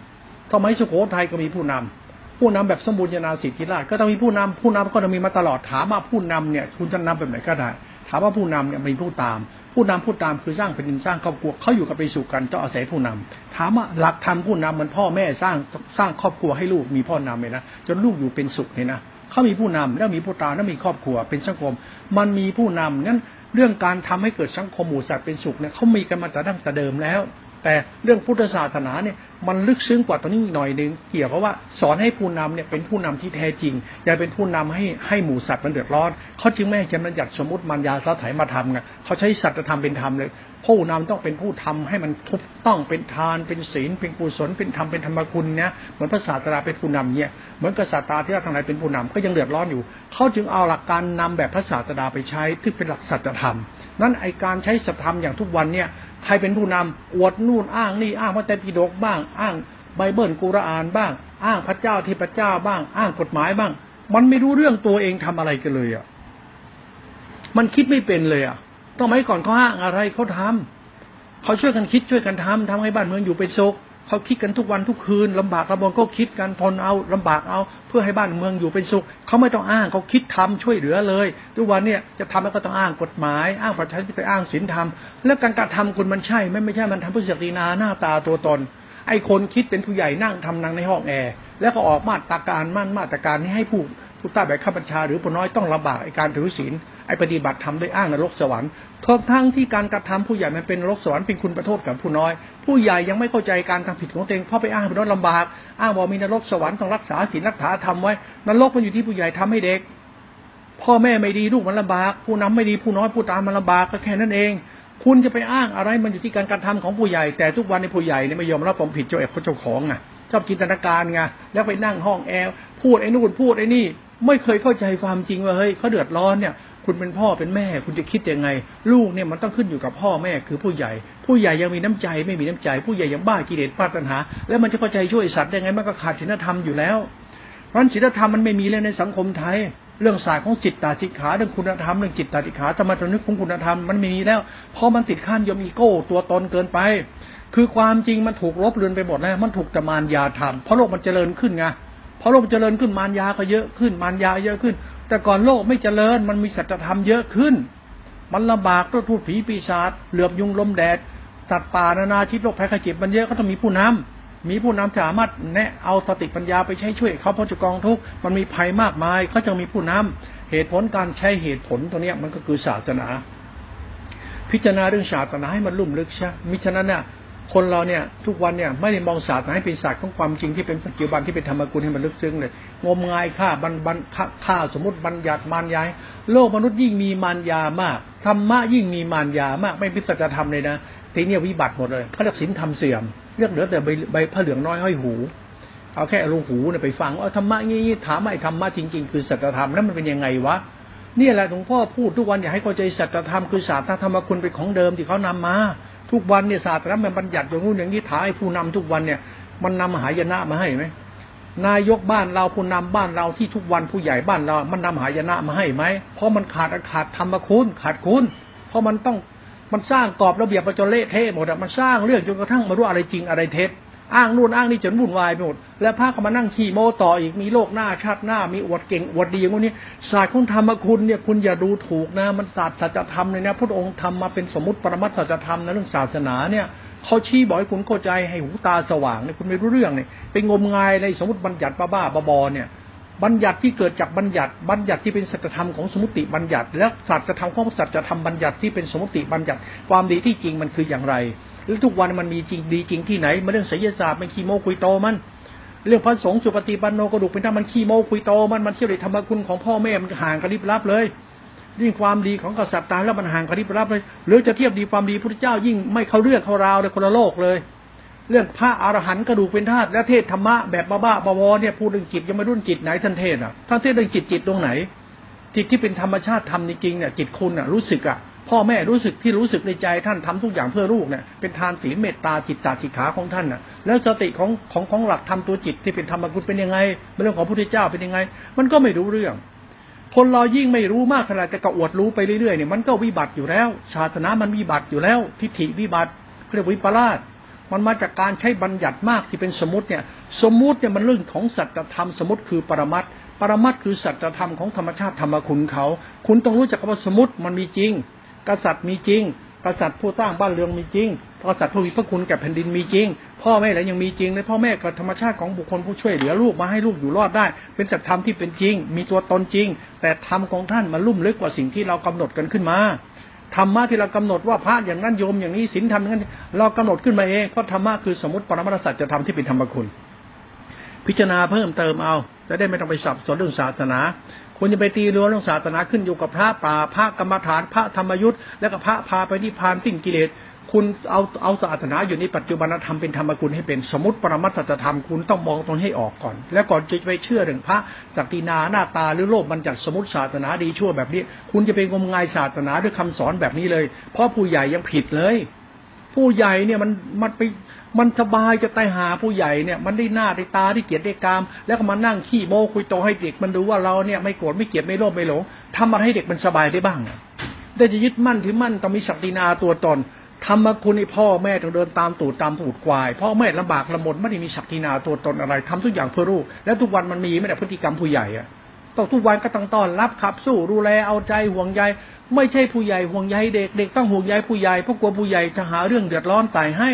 ำสมัยสุโขทัยก็มีผู้นำผู้นำแบบสมบูรณาสิทธิราชก็ต้องมีผู้นำผู้นำก็ต้องมีมาตลอดถามว่าผู้นำเนี่ย คุณจะนำแบบไหนก็ได้ถามว่าผู้นำเนี่ยมีผู้ตาม ผู้นำผู้ตามคือสร้างแผ่นดินสร้างครอบครัวเขาอยู่กับไปสู่กันต้องอาศัยผู้นำถามว่าหลักธรรมผู้นำเหมือนพ่อแม่สร้างสร้างครอบครัวให้ลูกมีพ่อนำเลยนะจนลูกอยู่เป็นสุขเลยนะเขามีผู้นำแล้วมีผู้ตามแล้วมีครอบครัวเป็นสังคม มันมีผู้นำนั้นเรื่องการทำให้เกิดสังคมหมู่สัตว์เป็นสุขเนี่ยเขามีกันมาแต่ดั้งแต่เดิมแล้ว แต่เรื่องพุทธศาสนาเนี่ย มันลึกซึ้งกว่าตรงนี้หน่อยหนึ่งเกี่ยวกับว่าสอนให้ผู้นำเนี่ยเป็นผู้นำที่แท้จริง อย่าเป็นผู้นำให้ให้หมู่สัตว์มันเดือดร้อนเขาจึงไม่ให้ช้บัญญัติสมมติมันยาสาไถมาทำไงเขาใช้สัตว์ธรรมเป็นธรรมเลย ผู้นำต้องเป็นผู้ทำให้มันทุกต้องเป็นทานเป็นศีลเป็นกุศลเป็นธรรมเป็นธรรมคุณเนี่ยเหมือนพระศาสดาเป็นผู้นำเนี่ยเหมือนกษัตริย์ที่เราทั้งหลายเป็นผู้นำก็ยังเดือดร้อนอยู่เขาจึงเอาหลักการนำแบบพระศาสดาไปใช้ที่เป็นหลักสัจธรรม นั้นไอการใช้สัจธรรมอย่างทุกวันเนี่ยใครเป็นผู้นำอวดนู่นอ้างนี่อ้างพระแต่ปิฎกบ้างอ้างไบเบิลกุรอานบ้าง อ้างพระเจ้าที่พระเจ้าบ้าง อ้างกฎหมายบ้าง มันไม่รู้เรื่องตัวเองทำอะไรกันเลยอะมันคิดไม่เป็นเลยอะต้องไหมก่อนเขาอ้างอะไรเขาทำเขาช่วยกันคิดช่วยกันทำทำให้บ้านเมืองอยู่เป็นสุขเขาคิดกันทุกวันทุกคืนลำบากลำบนก็คิดกันทนเอาลำบากเอา เพื่อให้บ้านเมืองอยู่เป็นสุขเขาไม่ต้องอ้างเขาคิดทำช่วยเหลือเลย ทุกวันเนี่ยจะทำแล้วก็ต้องอ้างกฎหมาย อ้างประชาธิปไตยอ้างศีลธรรมแล้วการกระทำคุณมันใช่ไม่ไม่ใช่มันทำเพื่อศักดินาหน้าตาตัวตน ไอ้คนคิดเป็นผู้ใหญ่นั่งทำนังในห้องแอร์แล้วก็ออกมาตรการมั่นมาตรการนี้ให้ผู้ผู้ใต้แบบข้าบัญชา หรือผู้น้อยต้องลำบากไอ้การถือศีลไอ้ปฏิบัติทำด้วยอ้างนรกสวรรค์ทั้งทั้งที่การกระทำผู้ใหญ่มันเป็นนรกสวรรค์เป็นคุณประโทษกับผู้น้อย ผู้ใหญ่ยังไม่เข้าใจการทำผิดของตัวเองเพราะไปอ้างผู้น้อยลำบาก อ้างว่ามีนรกสวรรค์ต้องรักษาศีลรักษาธรรมไว้นรกมันอยู่ที่ผู้ใหญ่ทำให้เด็ก พ่อแม่ไม่ดีลูกมันลำบาก ผู้นำไม่ดีผู้น้อยผู้ตามมันลำบากก็แค่นั้นเอง คุณจะไปอ้างอะไรมันอยู่ที่การกระทำของผู้ใหญ่ แต่ทุกวันในผู้ใหญ่เนี่ยไม่ยอมรับความผิดเจ้าเอกเจ้าของไงชอบจินตนาการไงแล้วไปนั่งห้องแอร์พูดไอ้นู่นพูดไอ้นี่ ไม่เคยเข้าใจความจริงว่าเฮ้ยเขาเดือดร้อนเนี่ย คุณเป็นพ่อเป็นแม่ คุณจะคิดยังไง ลูกเนี่ยมันต้องขึ้นอยู่กับพ่อแม่คือผู้ใหญ่ ผู้ใหญ่ยังมีน้ำใจไม่มีน้ำใจ ผู้ใหญ่ยังบ้ากิเลสบ้าตัณหา แล้วมันจะเข้าใจช่วยสัตว์ได้ไงมันก็ขาดศีลธรรมอยู่แล้วเพราะศีลธรรมมันไม่มีเลยในสังคมไทย เรื่องศาสตร์ของจิตตาธิขาเรื่องคุณธรรมเรื่องจิตตาธิขาธรรมะนึกของคุณธรรมมันไม่มีแล้วเพราะมันติดขั้นยมอีโก้ ตัวตนเกินไป คือความจริงมันถูกลบเลือนไปหมดแล้วมันถูกแตมารยาทำเพราะโลกมันเจริญขึ้นไงเพราะโลกเจริญขึ้นมารยาก็เยอะขึ้นมารยาเยอะขึ้น แต่ก่อนโลกไม่เจริญมันมีสัจธรรมเยอะขึ้น มันลำบากตัวทูตผีปีศาจเหลือบยุงลมแดดสัตว์ป่านานาชิตโรคภัยไข้เจ็บมันเยอะก็ต้องมีผู้นำ มีผู้นำสามารถแนะเอาสติปัญญาไปใช้ช่วยเขาพ้นจากกองทุกข์มันมีภัยมากมายเขาจะมีผู้นำเหตุผลการใช้เหตุผลตัวเนี้ยมันก็คือศาสนา พิจารณาเรื่องศาสนาให้มันลุ่มลึกใช่มิฉะนั้นเนี่ยคนเราเนี่ยทุกวันเนี่ยไม่ได้มองศาสตร์ให้เป็นศาสตร์ของความจริงที่เป็นปัจจุบันที่เป็นธรรมกุลให้มันลึกซึ้งเลยงมงายฆ่าบันบันฆ่าสมมติบัญญัติมารยายโลกมนุษย์ยิ่งมีมารยามากธรรมะยิ่งมีมารยามาก ไม่พิสัจธรรมเลยนะทีนี้วิบัติหมดเลยเขาเรียกศีลธรรมเสื่อม เรียกเหลือแต่ใบใบผ้าเหลืองน้อยห้อยหู เอาแค่รูหูเนี่ยไปฟังว่าธรรมะงี้ถามไอ้ธรรมะจริง ๆ คือสัจธรรมแล้วมันเป็นยังไงวะนี่แหละหลวงพ่อพูดทุกวันอยากให้เข้าใจสัจธรรมคือศาสตร์ธรรมคุณเป็นของเดิมที่เขานำมา ทุกวันเนี่ยศาสตร์นั้นมันบัญญัติอย่างนู้นอย่างนี้ถ่ายผู้นำทุกวันเนี่ย มันนำหายนะมาให้ไหมนายกบ้านเราผู้นำบ้านเราที่ทุกวันผู้ใหญ่บ้านเรา มันนำหายนะมาให้ไหมเพราะมันขาดขาดธรรมคุณขาดคุณ เพราะมันต้อง มันสร้างกรอบระเบียบประจนเละเทะหมดอะมันสร้างเรื่องจนกระทั่งมารู้อะไรจริงอะไรเท็จอ้างนู่นอ้างนี่จนวุ่นวายไปหมด แล้วพระก็มานั่งขี่โมต่ออีกมีโลกหน้าชาติหน้า มีอวดเก่งอวดดีอย่างนี้ศาสตร์ของธรรมคุณเนี่ยคุณอย่าดูถูกนะ มันศาสตร์สัจธรรมเลยนะพระองค์ทำมาเป็นสมมติปรมัตสัจธรรมนะเรื่องศาสนาเนี่ยเขาชี้บอกให้คุณเข้าใจให้หูตาสว่างเนี่ยคุณไม่รู้เรื่องเนี่ยไปงมงายในสมมติบัญญัติบ้าๆบอๆเนี่ย บัญญัติที่เกิดจากบัญญัติบัญญัติที่เป็นสัจธรรมของสมุติบัญญัติ และสัจธรรมของสัจธรรมบัญญัติที่เป็นสมุติบัญญัติ ความดีที่จริงมันคืออย่างไรแล้วทุกวันมันมีจริงดีจริงที่ไหนมาเรื่องไสยศาสตร์มันขี้โมคุยโตมัน เรื่องพระสงฆ์สุปฏิปันโนกระดูกเป็นถ้ามันขี้โมคุยโตมันมันเที่ยวในธรรมคุณของพ่อแม่มันห่างกันริบลับเลยยิ่งความดีของกษัตริย์ตายแล้วมันห่างกันริบลับเลย หรือจะเทียบดีความดีพระเจ้ายิ่งไม่เข้าเรื่องเข้าราวเลยคนละโลกเลย เรื่องพระอรหันต์กระดูกเป็นธาตุและเทศธรรมะแบบบ้าๆบอๆเนี่ยพูดเรื่องจิตยังไม่รุ่นจิตไหนท่านเทศอะท่านเทศเรื่องจิตจิตตรงไหน จิตที่เป็นธรรมชาติธรรมจริงเนี่ยจิตคุณอะรู้สึกอะพ่อแม่รู้สึกที่รู้สึกในใจท่านทำทุกอย่างเพื่อลูกเนี่ยเป็นทานศีลเมตตาจิตตาจิตขาของท่านน่ะ แล้วสติของของของหลักทำตัวจิตที่เป็นธรรมกุศเป็นยังไงเรื่องของพระพุทธเจ้าเป็นยังไง มันก็ไม่รู้เรื่อง คนเรายิ่งไม่รู้มากขนาดจะกระอวดรู้ไปเรื่อยๆเนี่ยมันก็วิบัติอยู่แล้วศาสนามันวิบัติอยู่แล้ว ทิฏฐิวิบัติเรียกวิปลาส มันมาจากการใช้บัญญัติมากที่เป็นสมมติเนี่ย สมมติเนี่ยมันเรื่องของสัจธรรมสมมติคือปรมัตปรมัตคือสัจธรรมของธรรมชาติธรรมคุณเขา คุณต้องรู้จักว่าสมมติมันมีจริง กษัตริย์มีจริง กษัตริย์ผู้สร้างบ้านเรือนมีจริง กษัตริย์ผู้มีพระคุณแก่แผ่นดินมีจริง พ่อแม่อะไรยังมีจริงเลยพ่อแม่กับธรรมชาติของบุคคลผู้ช่วยเหลือลูกมาให้ลูกอยู่รอดได้ เป็นสัจธรรมที่เป็นจริง มีตัวตนจริง แต่ธรรมของท่านมาลุ่มลึกกว่าสิ่งที่เรากำหนดกันขึ้นมา ธรรมะที่เรากำหนดว่าพระอย่างนั้นโยมอย่างนี้ศีลธรรมอย่างนั้นเรากำหนดขึ้นมาเองเพราะธรรมะคือสมมติปรมัตสัจจะทำที่เป็นธรรมคุณ พิจารณาเพิ่มเติมเอา จะได้ไม่ต้องไปสับสนเรื่องศาสนาคุณจะไปตีรั้วเรื่องศาสนาขึ้นอยู่กับพระป่าพระกรรมฐานพระธรรมยุทธ์และก็พระพาไปนิพพานสิ้นกิเลส คุณเอาเอาศาสนาอยู่ในปัจจุบันธรรมเป็นธรรมกุลให้เป็นสมมติปรมัตถธรรมคุณต้องมองตรงให้ออกก่อน แล้วก่อนจะไปเชื่อเรื่องพระจักตินาหน้าตาหรือโลกมันจัดสมมติศาสนาดีชั่วแบบนี้ คุณจะไปงมงายศาสนาด้วยคำสอนแบบนี้เลย เพราะผู้ใหญ่ยังผิดเลย ผู้ใหญ่เนี่ยมันมันไปมันสบายจะตายหาผู้ใหญ่เนี่ย มันได้หน้าได้ตาได้เกียรติได้กาม แล้วก็มานั่งขี้โม้คุยโตให้เด็กมันดูว่าเราเนี่ยไม่โกรธไม่เกลียดไม่โลภไม่หลงทำอะไรให้เด็กมันสบายได้บ้างได้จะยึดมั่นถือมั่นต้องมีศักดินาตัวตน ทำมาคุณไอพ่อแม่ต้องเดินตามตูดตามผูดควาย พ่อแม่ลำบากลำบนไม่ได้มีศักดินาตัวตนอะไรทำทุกอย่างเพื่อลูก แล้วทุกวันมันมีไม่ได้พฤติกรรมผู้ใหญ่อะต้องทุกวันก็ต้องต้อนรับขับสู้ดูแลเอาใจห่วงใยไม่ใช่ผู้ใหญ่ห่วงใยเด็กเด็กต้องห่วงใยผู้ใหญ่เพราะกลัวผู้ใหญ่จะหาเรื่องเดือดร้อนตายให้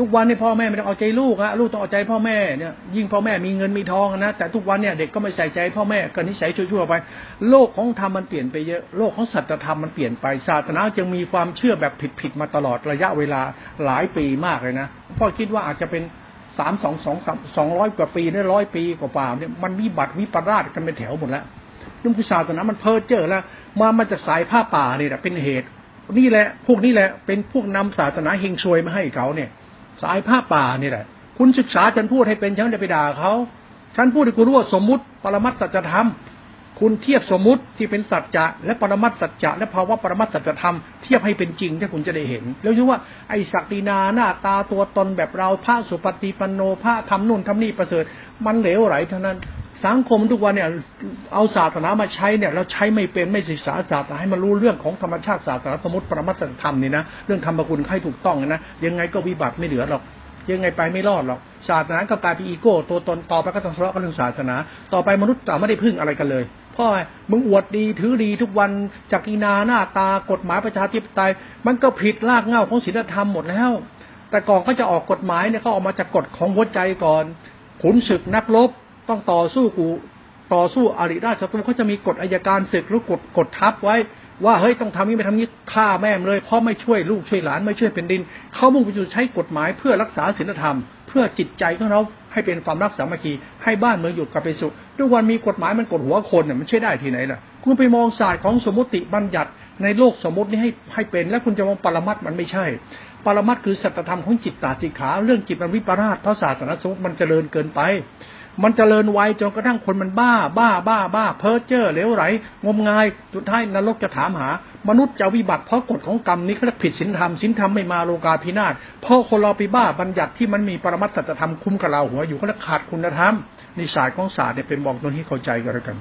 ทุกวันนี่พ่อแม่ไม่ต้องเอาใจลูกฮะลูกต้องเอาใจพ่อแม่เนี่ยยิ่งพ่อแม่มีเงินมีทองนะแต่ทุกวันเนี่ยเด็กก็ไม่ใส่ใจพ่อแม่ก็นิสัยชั่วๆไป โลกของธรรมมันเปลี่ยนไปเยอะโลกของสัจธรรมมันเปลี่ยนไปศาสนาจึงมีความเชื่อแบบผิดๆมาตลอดระยะเวลาหลายปีมากเลยนะพ่อคิดว่าอาจจะเป็นสามสองสองสองร้อยกว่าปีได้ร้อยปีกว่าๆเนี่ยมันวิบัติวิปราชกันเป็นแถวหมดแล้วนุ่มพุทธศาสนามันเพ้อเจ้อแล้วมามันจะสายผ้าป่าเนี่ยเป็นเหตุนี่แหละพวกนี้แหละเป็นพวกนำศาสนาเฮงซวยมาให้เขาเนี่ย สายผ้าป่านี่แหละ คุณศึกษาฉันพูดให้เป็นฉันจะไปด่าเขาฉันพูดให้คุณรู้ว่าสมมุติปรมัตสัจธรรม คุณเทียบสมมุติที่เป็นสัจจะและปรมัตสัจจะและภาวะปรมัตสัจธรรมเทียบให้เป็นจริงถ้าคุณจะได้เห็น แล้วรู้ว่าไอ้ศักดินาหน้าตาตัวตนแบบเราพระสุปฏิปันโนพระทำนู่นทำนี่ประเสริฐ มันเหลวไหลเท่านั้น สังคมทุกวันเนี่ย เอาศาสนามาใช้เนี่ยเราใช้ไม่เป็นไม่ศึกษาศาสนาให้มันรู้เรื่องของธรรมชาติศาสนาสมมติปรมัตถธรรมนี่นะเรื่องธรรมคุณให้ถูกต้องนะยังไงก็วิบัติไม่เหลือหรอกยังไงไปไม่รอดหรอกศาสนาก็กลายเป็นอีโก้ตัวตนต่อไปก็ต้องทะเลาะกันเรื่องศาสนา ต่อไปมนุษย์ต่าไม่ได้พึ่งอะไรกันเลยเพราะมึงอวดดีถือดีทุกวันจากอีนาหน้าตากฎหมายประชาธิปไตย มันก็ผิดรากเหง้าของศีลธรรมหมดแล้ว แต่ก่อนเขาจะออกกฎหมายเนี่ยเขาออกมาจากกฎของหัวใจก่อนขุนศึกนักรบ ต้องต่อสู้กูต่อสู้อริราชศัตรูเขาจะมีกฎอายการศึกหรือกฎกฎทับไว้ ว่าเฮ้ยต้องทำนี้ไม่ทำนี้ฆ่าแม่เลยเพราะไม่ช่วยลูกช่วยหลานไม่ช่วยเป็นดิน เขามุ่งไปสู่ใช้กฎหมายเพื่อรักษาศีลธรรม เพื่อจิตใจของเราให้เป็นความรักสามัคคีให้บ้านเมืองอยู่กับไปสุขทุกวันมีกฎหมายมันกดหัวคนเนี่ยมันใช่ได้ที่ไหนล่ะ คุณไปมองศาสตร์ของสมมติบัญญัติในโลกสมมตินี้ให้ให้เป็น แล้วคุณจะมองปรมัตมันไม่ใช่ ปรมัตคือสัจธรรมของจิตตาติขา เรื่องจิตมันวิปราชเพราะศาสนาสมมติมันเจริญเกินไป มันจเจริญไวจนกระทั่งคนมันบ้า บ้า บ้า บ้า เพ้อเจ้อเหลวไหล งมงาย สุดท้ายนรกจะถามหา มนุษย์จะวิบัติเพราะกฎของกรรมนี้เขาผิดศีลธรรมศีลธรรมไม่มาโลกาพินาศเพราะคนเราไปบ้าบัญญัติที่มันมีปรมัตถธรรมคุ้มกับเราหัวอยู่เขาขาดคุณธรรมนิสัยของศาสตร์เนี่ยเป็นบอกตรงนี้เข้าใจกันแล้วกัน